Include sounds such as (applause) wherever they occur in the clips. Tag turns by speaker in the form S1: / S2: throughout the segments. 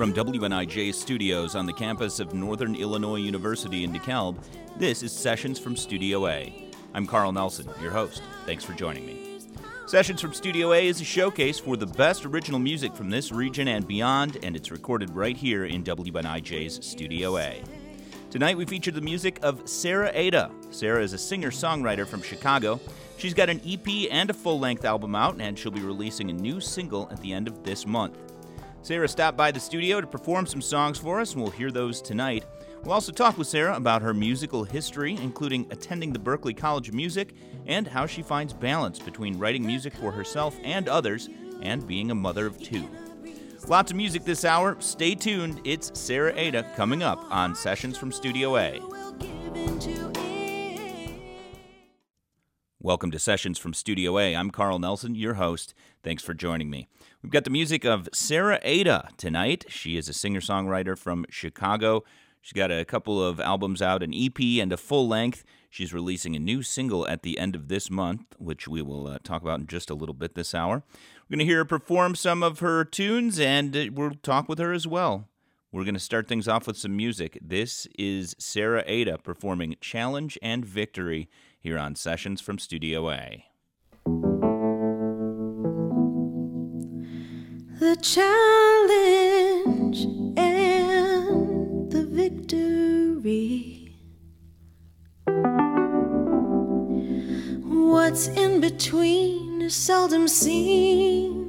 S1: From WNIJ studios on the campus of Northern Illinois University in DeKalb, this is Sessions from Studio A. I'm Carl Nelson, your host. Thanks for joining me. Sessions from Studio A is a showcase for the best original music from this region and beyond, and it's recorded right here in WNIJ's Studio A. Tonight we feature the music of Sarah Ada. Sarah is a singer songwriter from Chicago. She's got an EP and a full length album out, and she'll be releasing a new single at the end of this month. Sarah stopped by the studio to perform some songs for us, and we'll hear those tonight. We'll also talk with Sarah about her musical history, including attending the Berklee College of Music and how she finds balance between writing music for herself and others and being a mother of two. Lots of music this hour. Stay tuned. It's Sarah Ada coming up on Sessions from Studio A. Welcome to Sessions from Studio A. I'm Carl Nelson, your host. Thanks for joining me. We've got the music of Sarah Ada tonight. She is a singer songwriter from Chicago. She's got a couple of albums out, an EP and a full length. She's releasing a new single at the end of this month, which we will uh, talk about in just a little bit this hour. We're going to hear her perform some of her tunes, and uh, we'll talk with her as well. We're going to start things off with some music. This is Sarah Ada performing Challenge and Victory here on Sessions from Studio A.
S2: The challenge and the victory. What's in between is seldom seen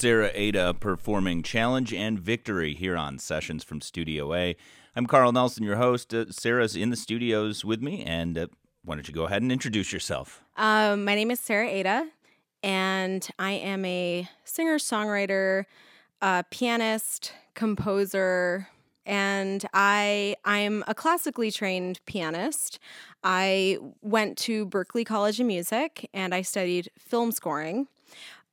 S1: Sarah Ada performing Challenge and Victory here on Sessions from Studio A. I'm Carl Nelson, your host. Uh, Sarah's in the studios with me, and uh, why don't you go ahead and introduce yourself?
S3: Um, my name is Sarah Ada, and I am a singer songwriter, uh, pianist, composer, and I I'm a classically trained pianist. I went to Berklee College of Music and I studied film scoring.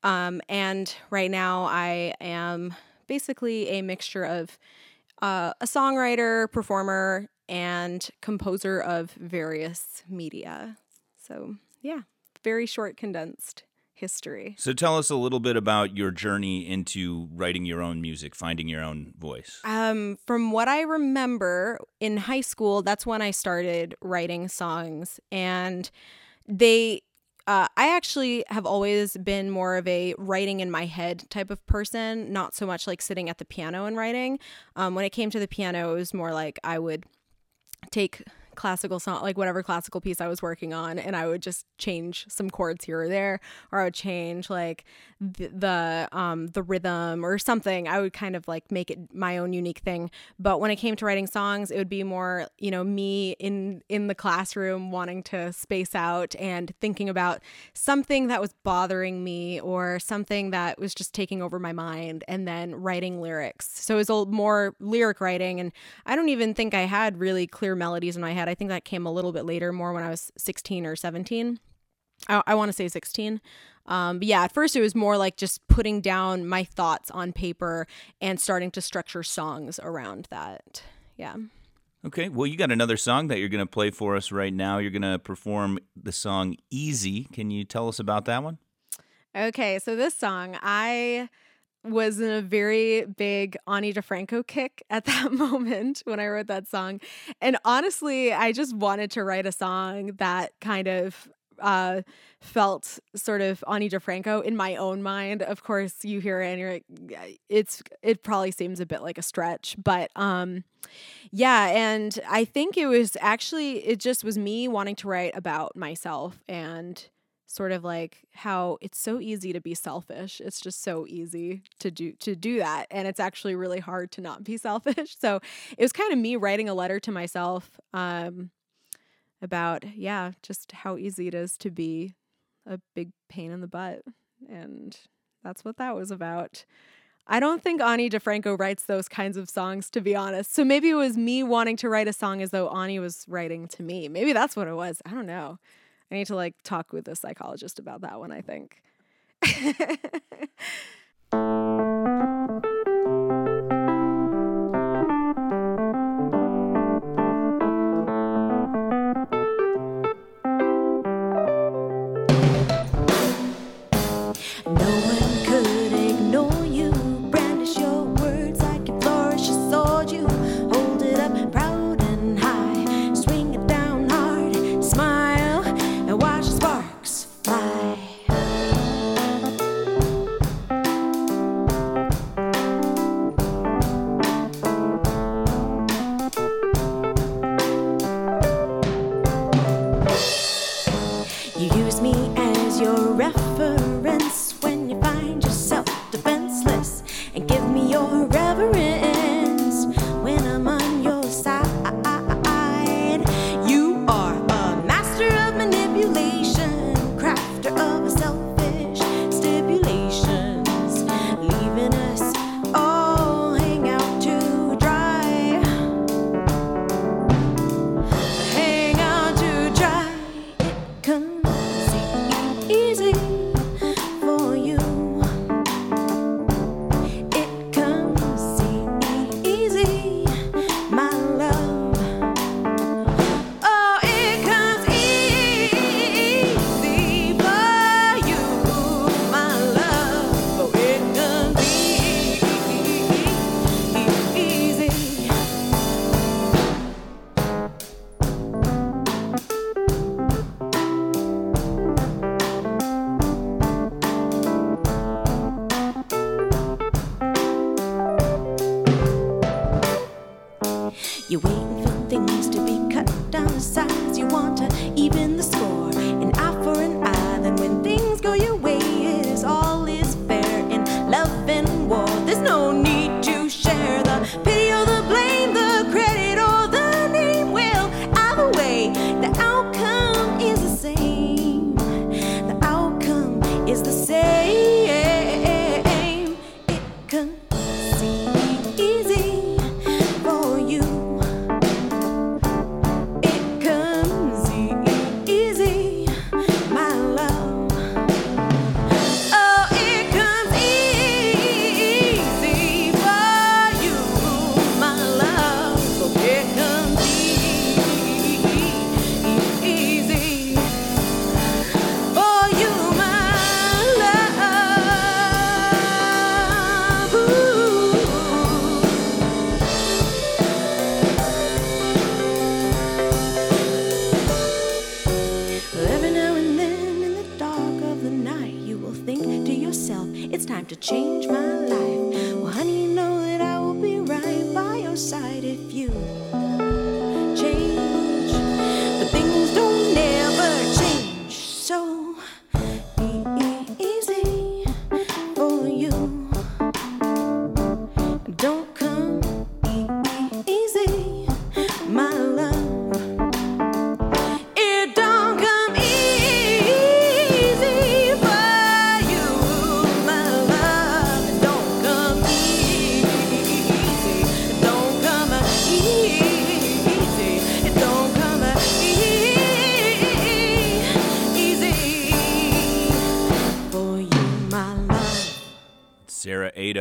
S3: Um, and right now I am basically a mixture of uh, a songwriter, performer, and composer of various media. So, yeah, very short, condensed history.
S1: So tell us a little bit about your journey into writing your own music, finding your own voice.
S3: Um, from what I remember in high school, that's when I started writing songs, and they. Uh, I actually have always been more of a writing in my head type of person, not so much like sitting at the piano and writing. Um, when it came to the piano, it was more like I would take classical song like whatever classical piece I was working on and I would just change some chords here or there or I would change like the, the um the rhythm or something. I would kind of like make it my own unique thing. But when it came to writing songs it would be more you know me in in the classroom wanting to space out and thinking about something that was bothering me or something that was just taking over my mind and then writing lyrics. So it was more lyric writing and I don't even think I had really clear melodies in my head I think that came a little bit later, more when I was 16 or 17. I, I want to say 16. Um, but yeah, at first it was more like just putting down my thoughts on paper and starting to structure songs around that. Yeah.
S1: Okay, well, you got another song that you're going to play for us right now. You're going to perform the song Easy. Can you tell us about that one?
S3: Okay, so this song, I was in a very big Ani DiFranco kick at (laughs) that moment when I wrote that song. And honestly, I just wanted to write a song that kind of uh, felt sort of Ani DiFranco in my own mind. Of course, you hear it and you're like, it's it probably seems a bit like a stretch, but um, yeah. And I think it was actually it just was me wanting to write about myself and sort of like how it's so easy to be selfish. It's just so easy to do to do that and it's actually really hard to not be (laughs) selfish. So it was kind of me writing a letter to myself um about yeah, just how easy it is to be a big pain in the butt and that's what that was about. I don't think Ani DiFranco writes those kinds of songs, to be honest. So maybe it was me wanting to write a song as though Ani was writing to me. Maybe that's what it was. I don't know. I need to like talk with a psychologist about that one, I think. (laughs)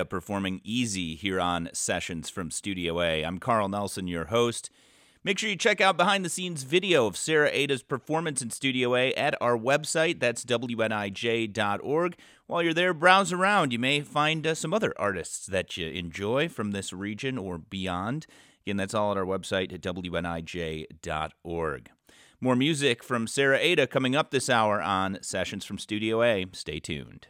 S2: performing Easy here on Sessions from Studio A. I'm Carl Nelson, your host. Make sure you check out behind the scenes video of Sarah Ada's performance in Studio A at our website. That's WNIJ.org. While you're there, browse around. You may find uh, some other artists that you enjoy from this region or beyond. Again, that's all at our website at WNIJ.org. More music from Sarah Ada coming up this hour on Sessions from Studio A. Stay tuned.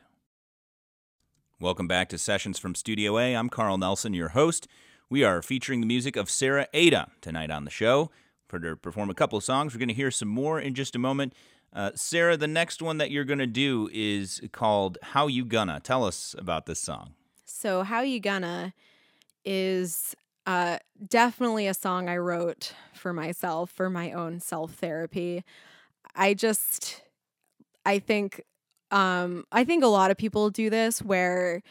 S2: Welcome back to Sessions from Studio A. I'm Carl Nelson, your host. We are featuring the music of Sarah Ada tonight on the show. For her to perform a couple of songs, we're going to hear some more in just a moment. Uh, Sarah, the next one that you're going to do is called How You Gonna. Tell us about this song.
S3: So, How You Gonna is uh, definitely a song I wrote for myself, for my own self therapy. I just, I think, um, I think a lot of people do this where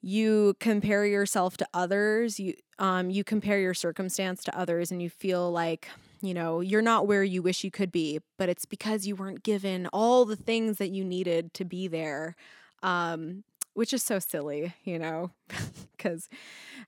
S3: you compare yourself to others you um you compare your circumstance to others and you feel like you know you're not where you wish you could be but it's because you weren't given all the things that you needed to be there um which is so silly you know (laughs) cuz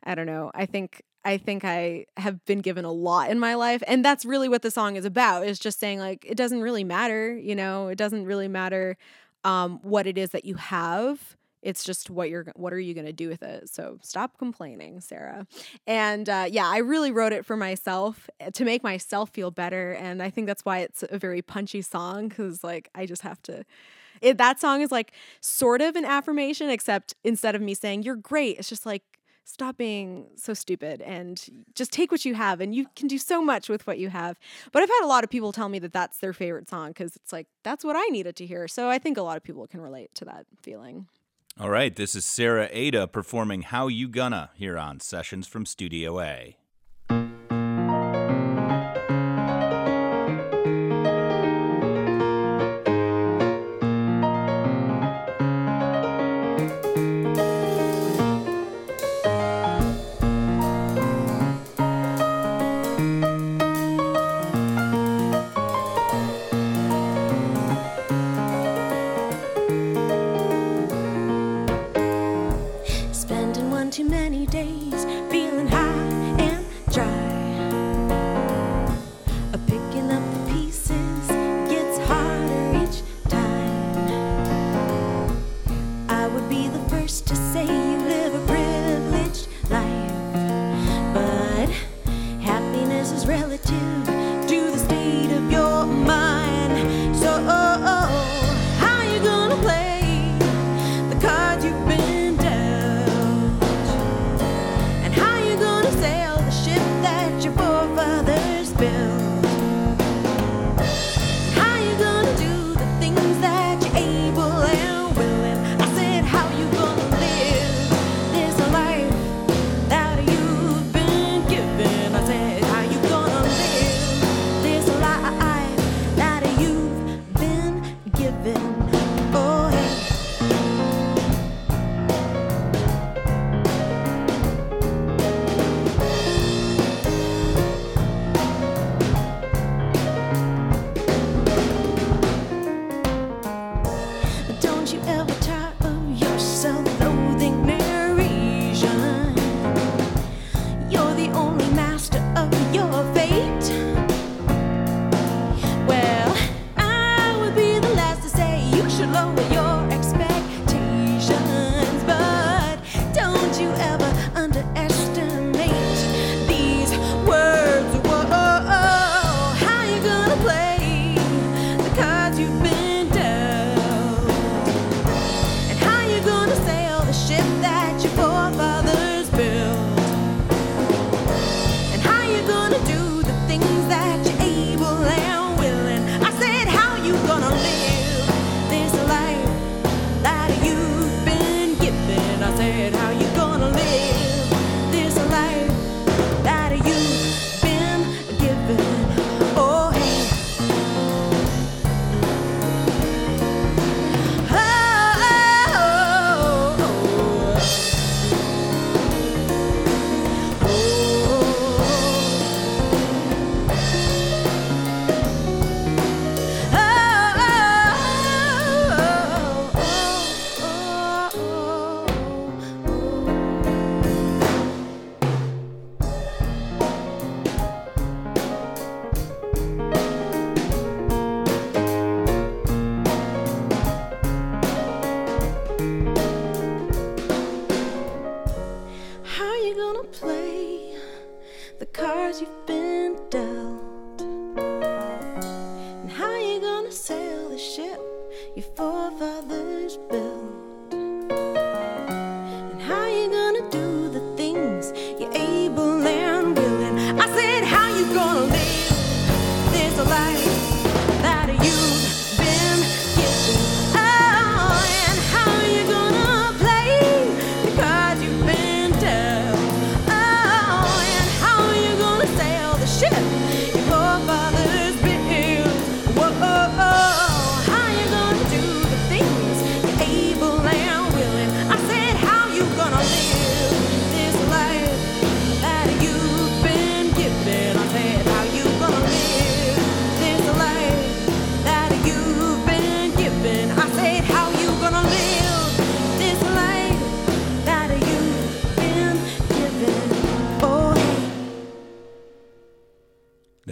S3: i don't know i think i think i have been given a lot in my life and that's really what the song is about is just saying like it doesn't really matter you know it doesn't really matter um what it is that you have. It's just what you're what are you going to do with it? So stop complaining sarah. And uh, yeah i really wrote it for myself eh, to make myself feel better and i think that's why it's a very punchy song because like i just have to it, that song is like sort of an affirmation except instead of me saying you're great it's just like stop being so stupid and just take what you have and you can do so much with what you have. But i've had a lot of people tell me that that's their favorite song because it's like that's what i needed to hear. So i think a lot of people can relate to that feeling.
S2: All right, this is Sarah Ada performing How You Gonna here on Sessions from Studio A.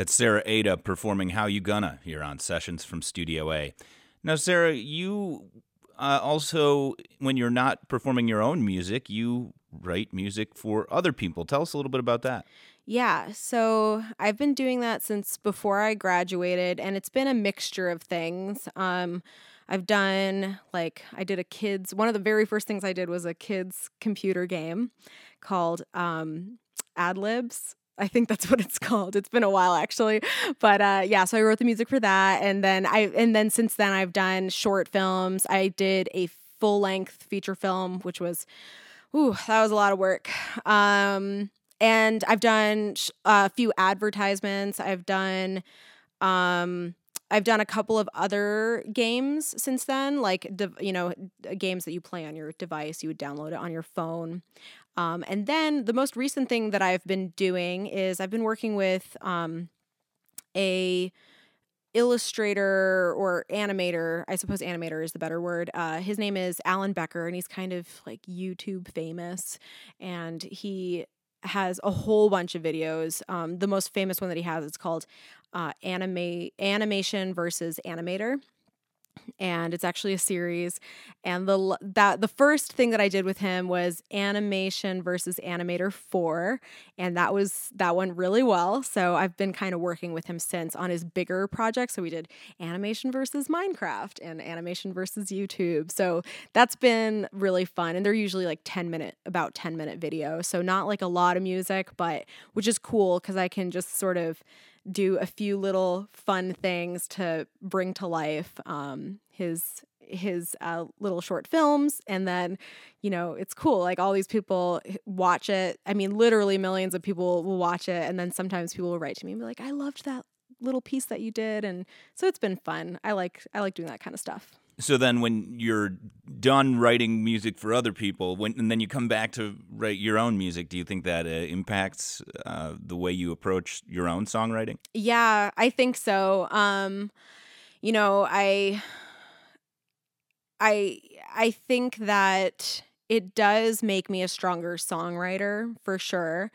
S1: That's Sarah Ada performing How You Gonna here on Sessions from Studio A. Now, Sarah, you uh, also, when you're not performing your own music, you write music for other people. Tell us a little bit about that.
S3: Yeah, so I've been doing that since before I graduated, and it's been a mixture of things. Um, I've done like I did a kids. One of the very first things I did was a kids computer game called um, Ad Libs. I think that's (laughs) what it's called. It's been a while actually, but uh, yeah. So I wrote the music for that, and then I and then since then I've done short films. I did a full length feature film, which was, ooh, that was a lot of work. Um, and I've done a few advertisements. I've done, um, I've done a couple of other games since then, like you know, games that you play on your device. You would download it on your phone. Um, and then the most recent thing that I've been doing is I've been working with um, a illustrator or animator. I suppose animator is the better word. Uh, his name is Alan Becker, and he's kind of like YouTube famous. And he has a whole bunch of videos. Um, the most famous one that he has is called uh, "Anime Animation versus Animator." And it's actually a series. And the that the first thing that I did with him was animation versus animator 4 and that was that went really well. So I've been kind of working with him since on his bigger projects. So we did animation versus Minecraft and animation versus YouTube. So that's been really fun and they're usually like 10 minute about 10 minute videos. So not like a lot of music but which is cool cuz I can just sort of do a few little fun things to bring to life um, his his uh, little short films. And then you know it's cool like all these people watch it. I mean literally millions of people will watch it. And then sometimes people will write to me and be like i loved that little piece that you did. And so it's been fun. I like i like doing that kind of stuff
S1: so then, when you're done writing music for other people, when and then you come back to write your own music, do you think that uh, impacts uh, the way you approach your own songwriting?
S3: Yeah, I think so. Um, you know, I, I, I think that it does make me a stronger songwriter for sure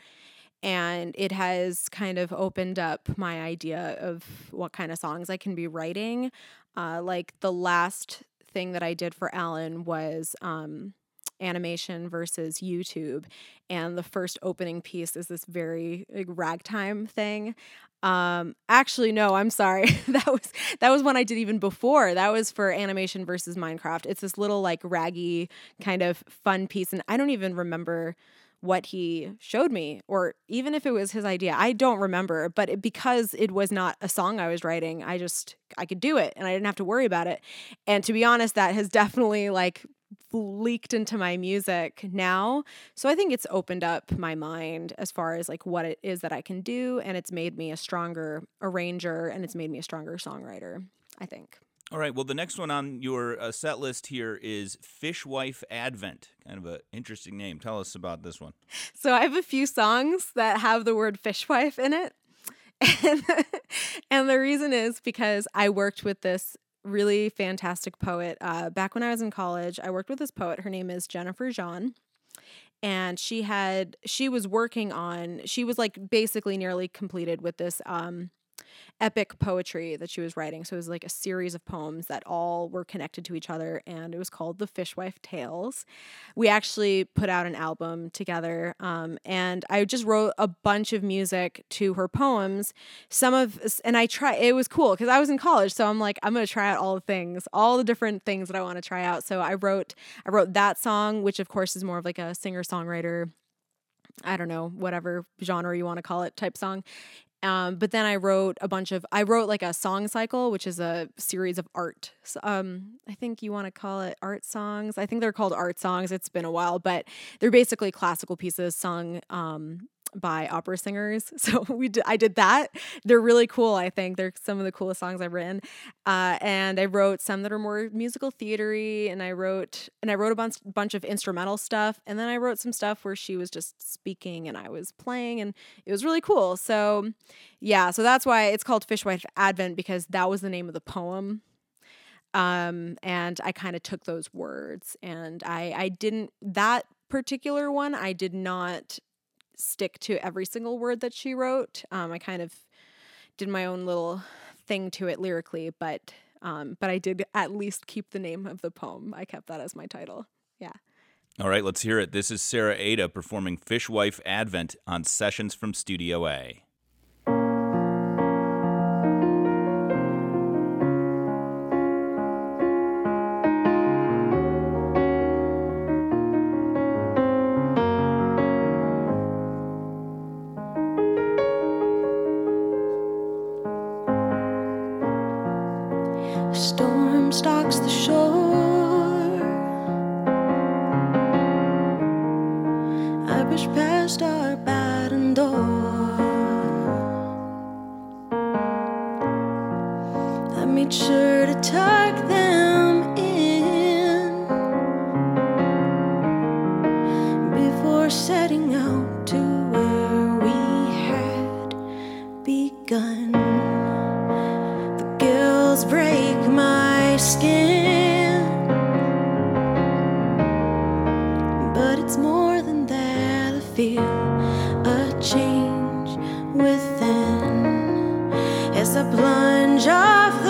S3: and it has kind of opened up my idea of what kind of songs I can be writing. Uh, like the last thing that I did for Alan was um, animation versus YouTube, and the first opening piece is this very like, ragtime thing. Um, actually, no, I'm sorry. (laughs) that was that was one I did even before. That was for animation versus Minecraft. It's this little like raggy kind of fun piece, and I don't even remember what he showed me or even if it was his idea i don't remember but it, because it was not a song i was writing i just i could do it and i didn't have to worry about it. And to be honest that has (laughs) definitely like leaked into my music now. So i think it's opened up my mind as far as like what it is that i can do and it's made me a stronger arranger and it's made me a stronger songwriter i think
S1: all right. Well, the next one on your uh, set list here is Fishwife Advent. Kind of an interesting name. Tell us about this one.
S3: So I have a few songs that have the word fishwife in it. And, (laughs) and the reason is because I worked with this really fantastic poet uh, back when I was in college. I worked with this poet. Her name is Jennifer Jean and she had she was working on she was like basically nearly completed with this um epic poetry that she was writing. So it was like a series of poems that all were connected to each other, and it was called The Fishwife Tales. We actually put out an album together, um, and I just wrote a bunch of music to her poems. Some of, and I try, it was cool because I was in college, so I'm like, I'm gonna try out all the things, all the different things that I want to try out. So I wrote, I wrote that song, which of course is more of like a singer songwriter I don't know, whatever genre you want to call it type song. Um, but then I wrote a bunch of I wrote like a song cycle, which is a series of art. Um, I think you want to call it art songs. I think they're called art songs. It's been a while, but they're basically classical pieces sung um, by opera singers. (laughs) So we did, I did that. They're really cool. I think they're some of the coolest songs I've written. Uh, and I wrote some that are more musical theatery, and I wrote and I wrote a bunch bunch of instrumental stuff, and then I wrote some stuff where she was just speaking and I was playing, and it was really cool. So yeah, so that's why it's called Fishwife Advent because that was the name of the poem um and i kind of took those words and i i didn't that particular one i did not stick to every single word that she wrote. Um, I kind of did my own little thing to it lyrically, but um, but I did at least keep the name of the poem. I kept that as my title. Yeah.
S1: All right, let's hear it. This is Sarah Ada performing Fishwife Advent on Sessions from Studio A.
S2: storm stalks the shore. I push past our battened door. I made sure to tuck them in before setting out to where we had begun. The gills skin. But it's more than that. I feel a change within as I plunge off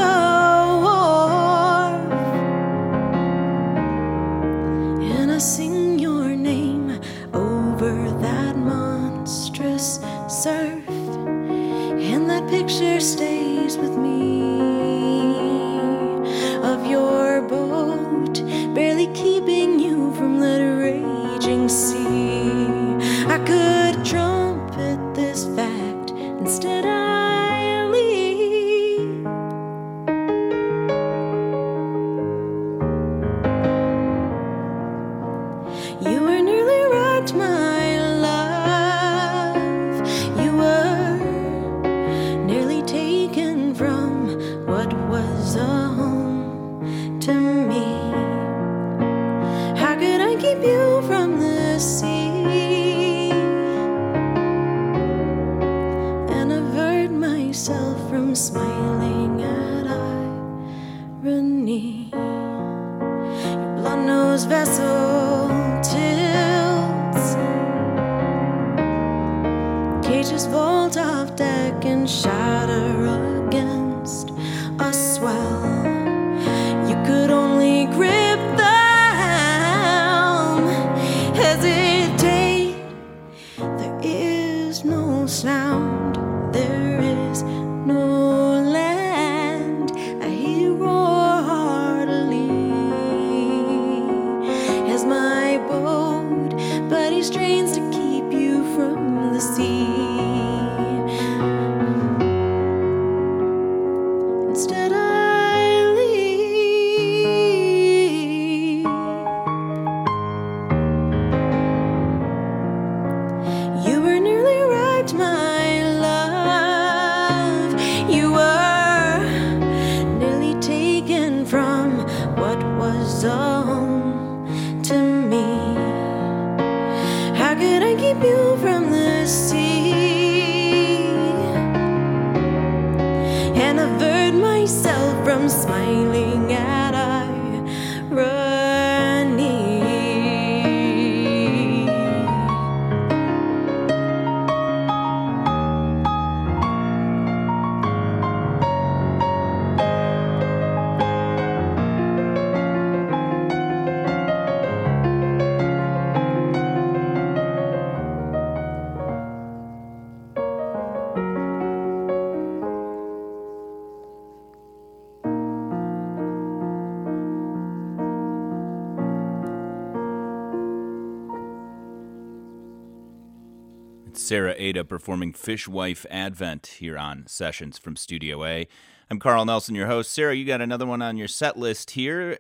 S1: Ada performing Fishwife Advent here on Sessions from Studio A. I'm Carl Nelson, your host. Sarah, you got another one on your set list here.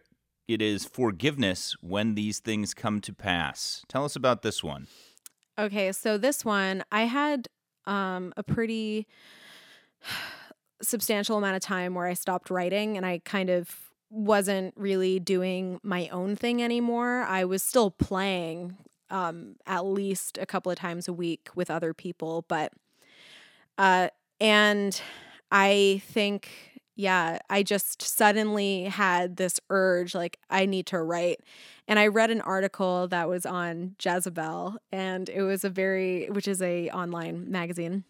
S1: It is Forgiveness When These Things Come to Pass. Tell us about this one.
S3: Okay, so this one I had um, a pretty (sighs) substantial amount of time where I stopped writing and I kind of wasn't really doing my own thing anymore. I was still playing um, at least a couple of times a week with other people, but uh, and I think yeah, I just suddenly had this urge like I need to write. And I read an article that was on Jezebel and it was a very which is a online magazine.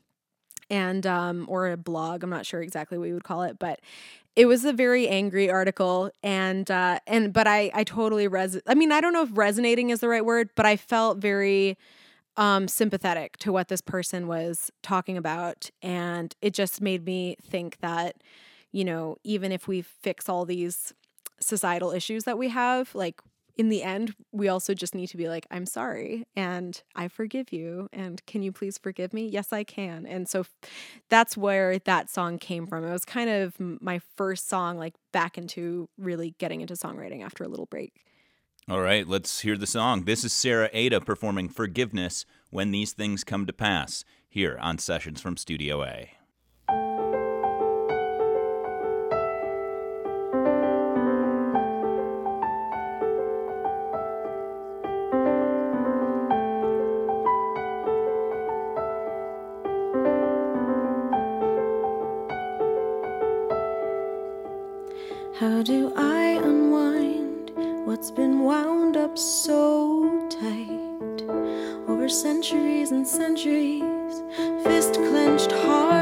S3: and um, or a blog. I'm not sure exactly what you would call it, but it was a very angry article and uh and but i i totally res i mean i don't know if resonating is the right word but i felt very um sympathetic to what this person was talking about. And it just made me think that you know even if we fix all these societal issues that we have like in the end, we also just need to be like, I'm sorry and I forgive you. And can you please forgive me? Yes, I can. And so that's where that song came from. It was kind of my first song, like back into really getting into songwriting after a little break.
S1: All right, let's hear the song. This is Sarah Ada performing Forgiveness When These Things Come to Pass here on Sessions from Studio A.
S2: How do I unwind what's been wound up so tight over centuries and centuries? Fist clenched hard,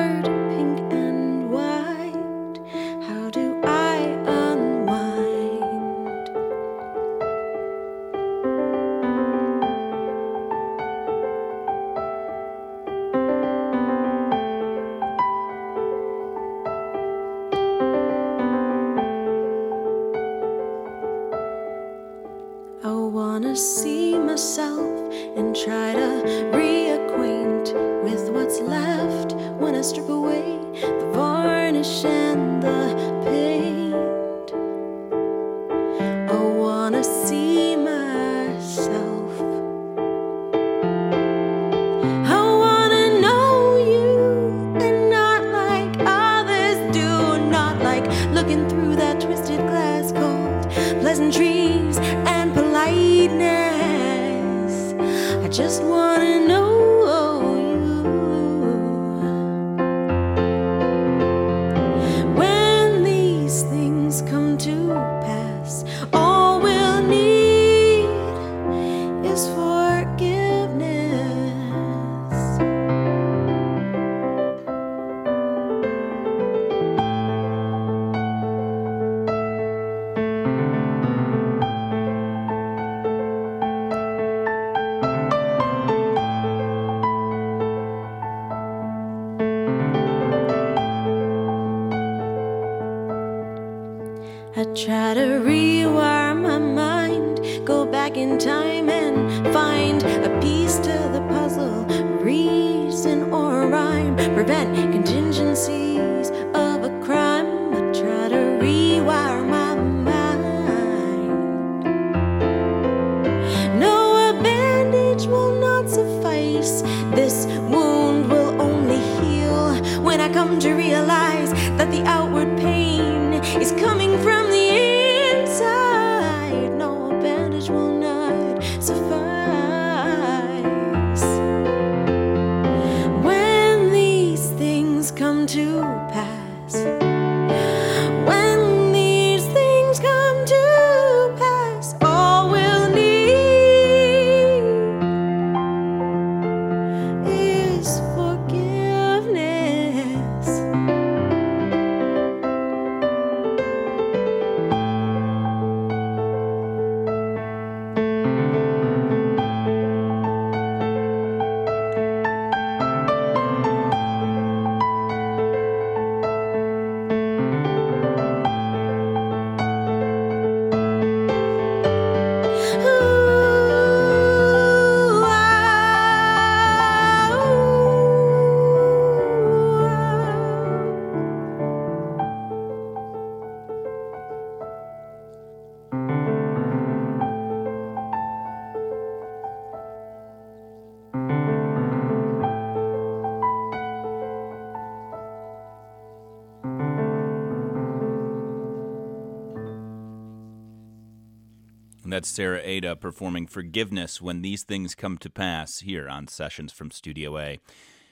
S2: And
S1: that's Sarah Ada performing Forgiveness When These Things Come to Pass here on Sessions from Studio A.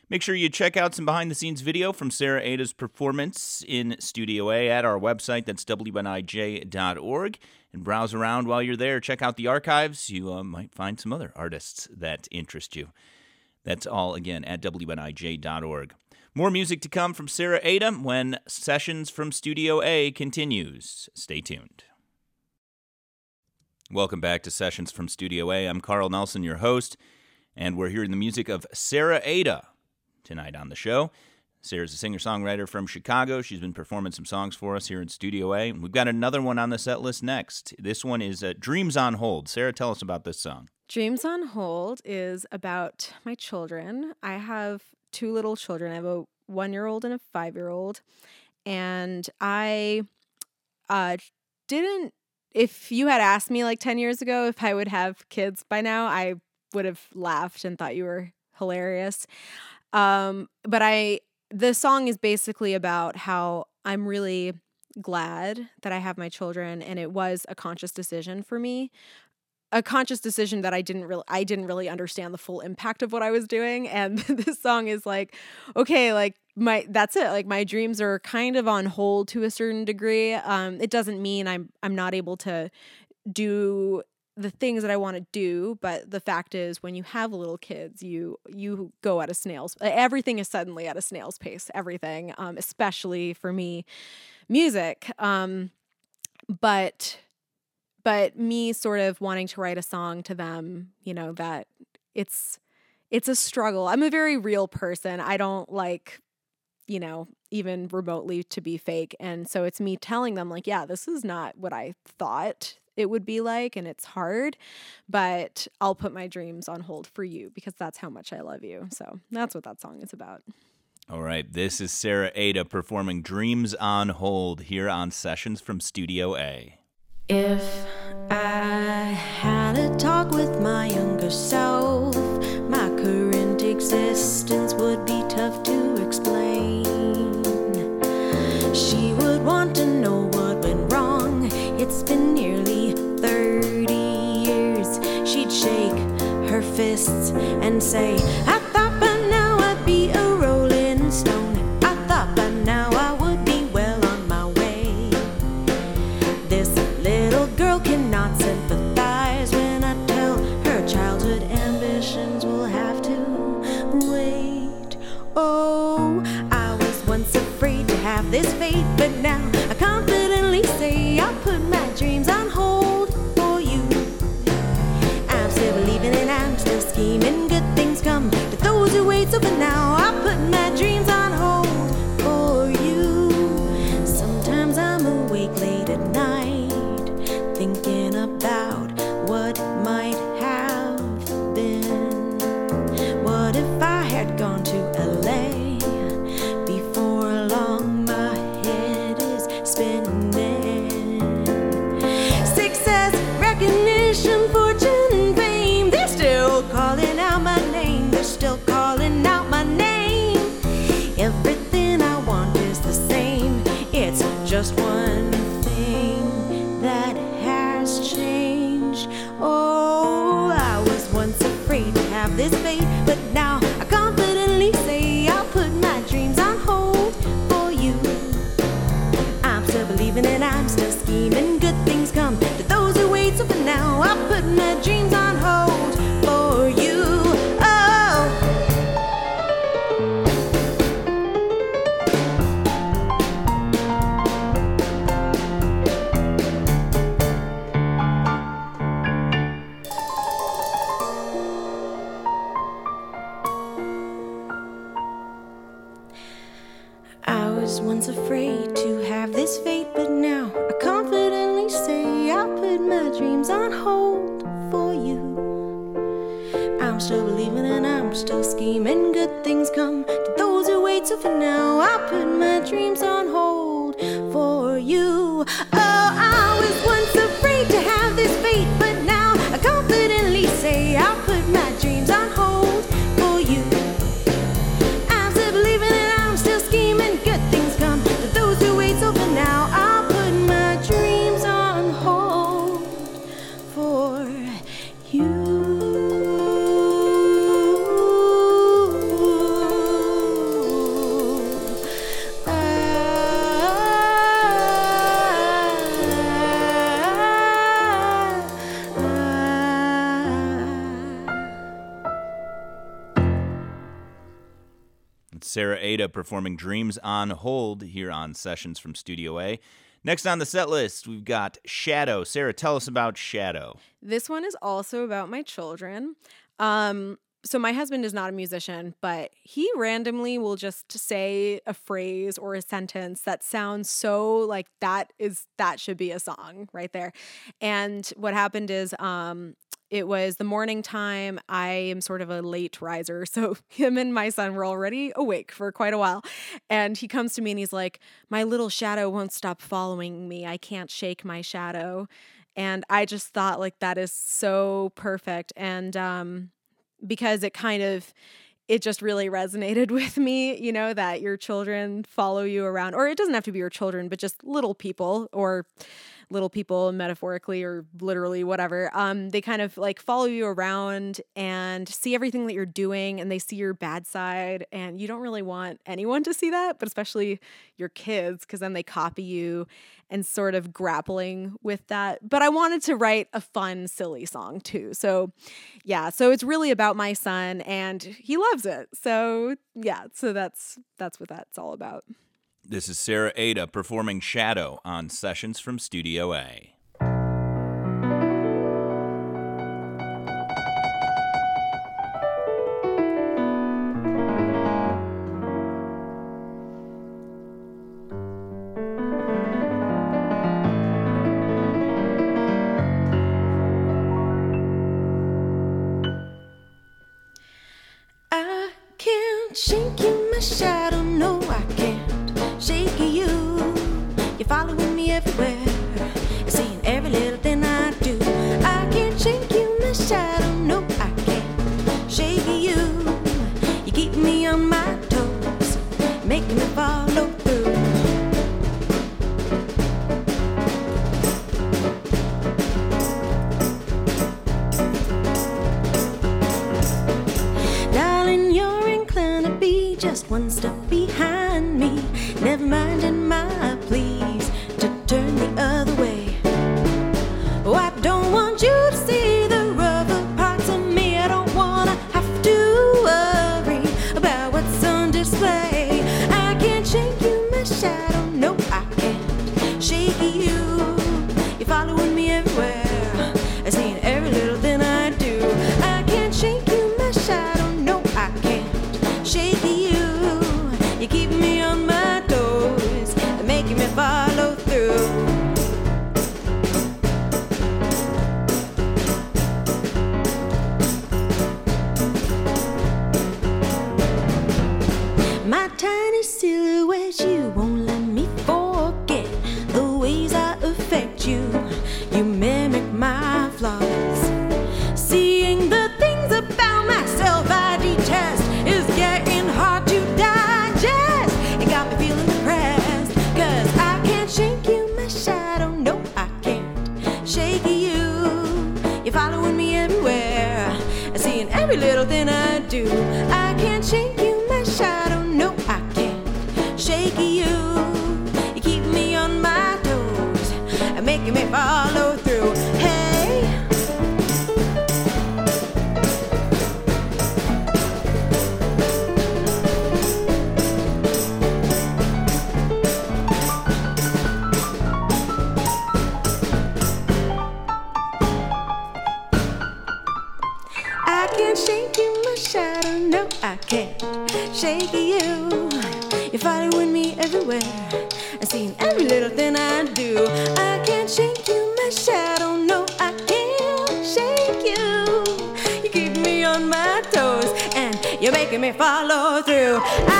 S1: Make sure you check out some behind the scenes video from Sarah Ada's performance in Studio A at our website. That's WNIJ.org. And browse around while you're there. Check out the archives. You uh, might find some other artists that interest you. That's all again at WNIJ.org. More music to come from Sarah Ada when Sessions from Studio A continues. Stay tuned. Welcome back to Sessions from Studio A. I'm Carl Nelson, your host, and we're hearing the music of Sarah Ada tonight on the show. Sarah's a singer songwriter from Chicago. She's been performing some songs for us here in Studio A. We've got another one on the set list next. This one is uh, Dreams on Hold. Sarah, tell us about this song.
S3: Dreams on Hold is about my children. I have two little children. I have a one year old and a five year old. And I uh, didn't, if you had asked me like 10 years ago if I would have kids by now, I would have laughed and thought you were hilarious. Um, but I, the song is basically about how I'm really glad that I have my children and it was a conscious decision for me a conscious decision that I didn't really I didn't really understand the full impact of what I was doing and (laughs) this song is like okay like my that's it like my dreams are kind of on hold to a certain degree um it doesn't mean I'm I'm not able to do the things that I want to do, but the fact is when you have little kids, you you go at a snail's everything is suddenly at a snail's pace, everything, um, especially for me, music. Um, but but me sort of wanting to write a song to them, you know, that it's it's a struggle. I'm a very real person. I don't like you know, even remotely to be fake. And so it's me telling them, like, yeah, this is not what I thought it would be like, and it's hard, but I'll put my dreams on hold for you because that's how much I love you. So that's what that song is about.
S1: All right, this is Sarah Ada performing Dreams on Hold here on Sessions from Studio A.
S2: If I had a talk with my younger self, my current existence would be tough to explain. She would want to know what went wrong. It's been nearly 30 years. She'd shake her fists and say, will have to wait. Oh, I was once afraid to have this fate, but now I confidently say I'll put my dreams on hold for you. I'm still believing and I'm still scheming. Good things come to those who wait. So for now, but now I confidently say I'll put my dreams on hold for you. I'm still believing and I'm still scheming. Good things come to those who wait. So for now, I'll put my dreams on hold for you. Oh,
S1: performing Dreams on Hold here on Sessions from Studio A. Next on the set list, we've got Shadow. Sarah, tell us about Shadow.
S3: This one is also about my children. Um, so my husband is not a musician, but he randomly will just say a phrase or a sentence that sounds so like that is that should be a song right there. And what happened is um it was the morning time. I am sort of a late riser. (laughs) So him and my son were already awake for quite a while. And he comes to me and he's like, My little shadow won't stop following me. I can't shake my shadow. And I just thought like that is so perfect. And um because it kind of it just really resonated (laughs) with me, you know, that your children follow you around, or it doesn't have to be your children, but just little people or little people metaphorically or literally whatever um, they kind of like follow you around and see everything that you're doing and they see your bad side and you don't really want anyone to see that but especially your kids because then they copy you and sort of grappling with that. But i wanted to write a fun silly song too. So yeah so it's really about my son and he loves it. So yeah so that's that's what that's all about
S1: this is Sarah Ada performing Shadow on Sessions from Studio A.
S2: you, No, I can't shake you. You're following me everywhere. I see every little thing I do. I can't shake you, my shadow. No, I can't shake you. You keep me on my toes, and you're making me follow through. I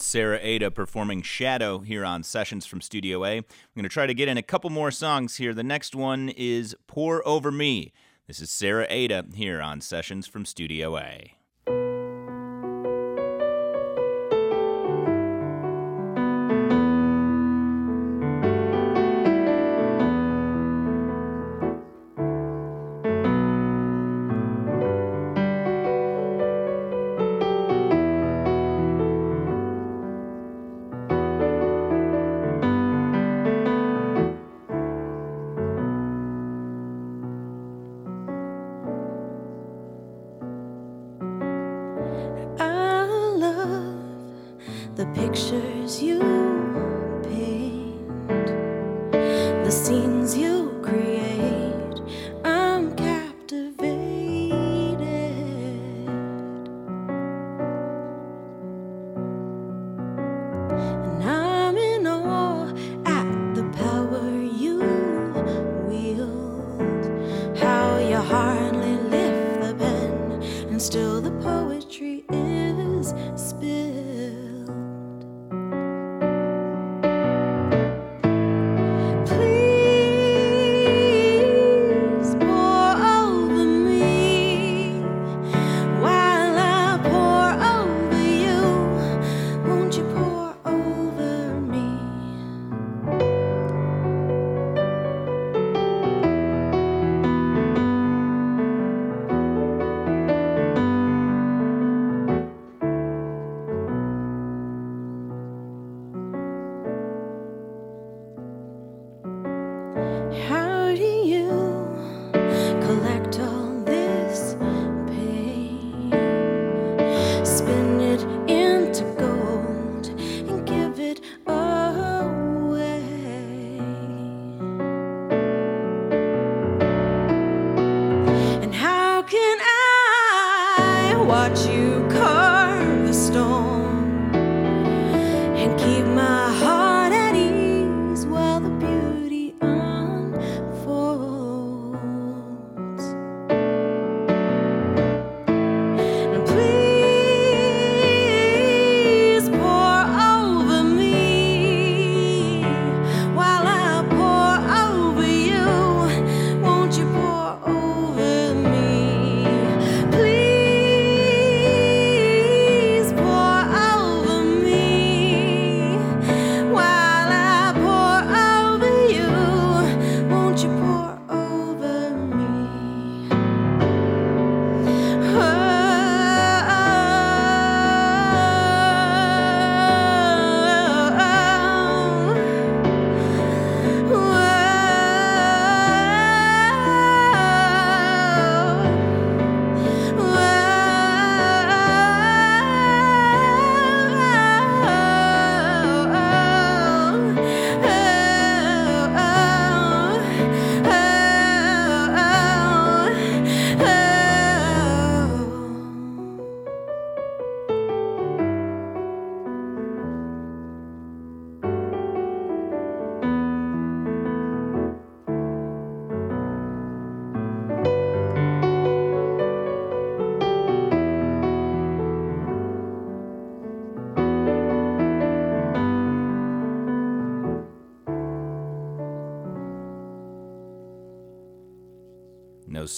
S1: That's Sarah Ada performing Shadow here on Sessions from Studio A. I'm going to try to get in a couple more songs here. The next one is Pour Over Me. This is Sarah Ada here on Sessions from Studio A.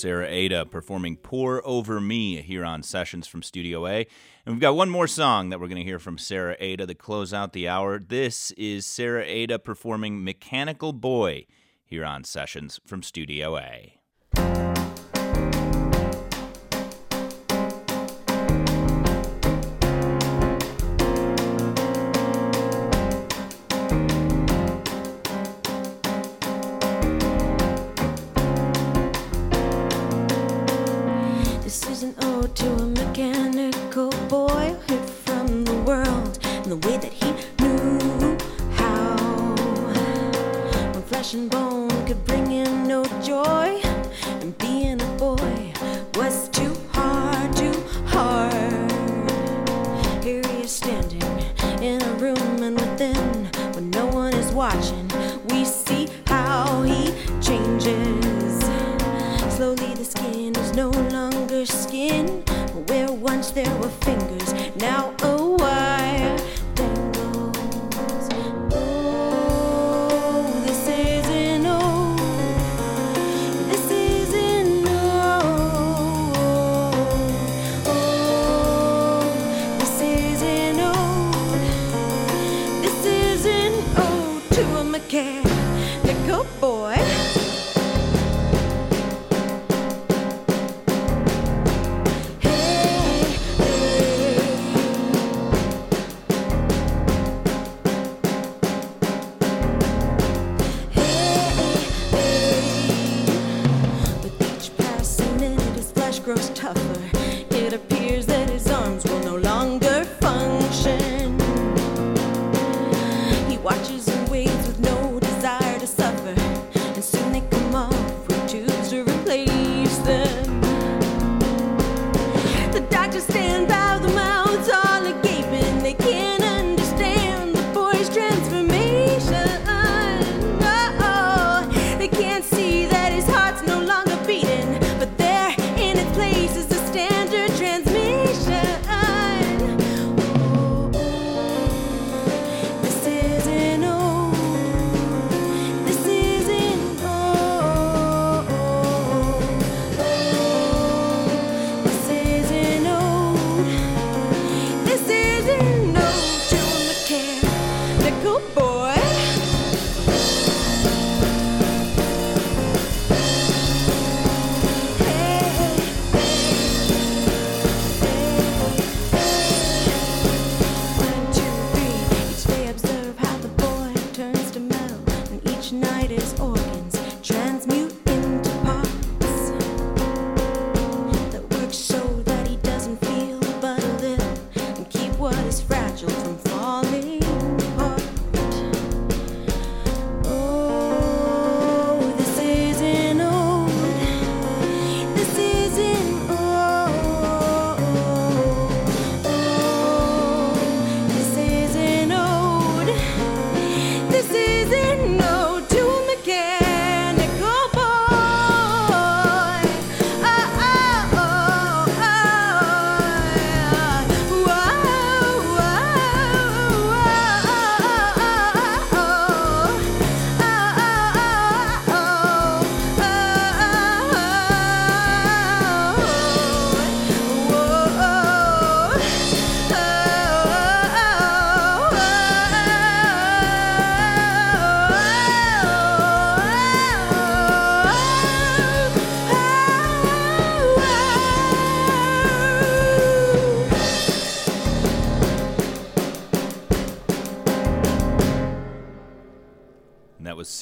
S2: Sarah Ada performing Pour Over Me here on Sessions from Studio A. And we've got one more song that we're going to hear from Sarah Ada to close out the hour. This is Sarah Ada performing Mechanical Boy here on Sessions from Studio A.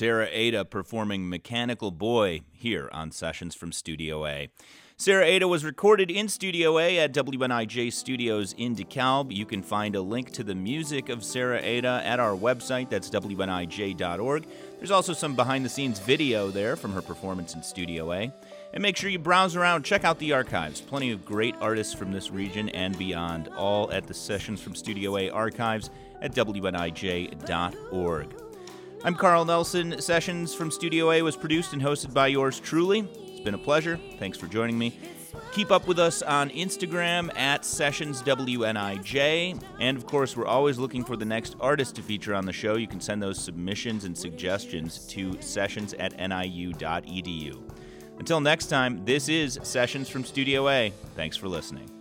S1: Sarah Ada performing Mechanical Boy here on Sessions from Studio A. Sarah Ada was recorded in Studio A at WNIJ Studios in DeKalb. You can find a link to the music of Sarah Ada at our website, that's WNIJ.org. There's also some behind the scenes video there from her performance in Studio A. And make sure you browse around, check out the archives. Plenty of great artists from this region and beyond, all at the Sessions from Studio A archives at WNIJ.org. I'm Carl Nelson. Sessions from Studio A was produced and hosted by yours truly. It's been a pleasure. Thanks for joining me. Keep up with us on Instagram at SessionsWNIJ. And of course, we're always looking for the next artist to feature on the show. You can send those submissions and suggestions to sessions at niu.edu. Until next time, this is Sessions from Studio A. Thanks for listening.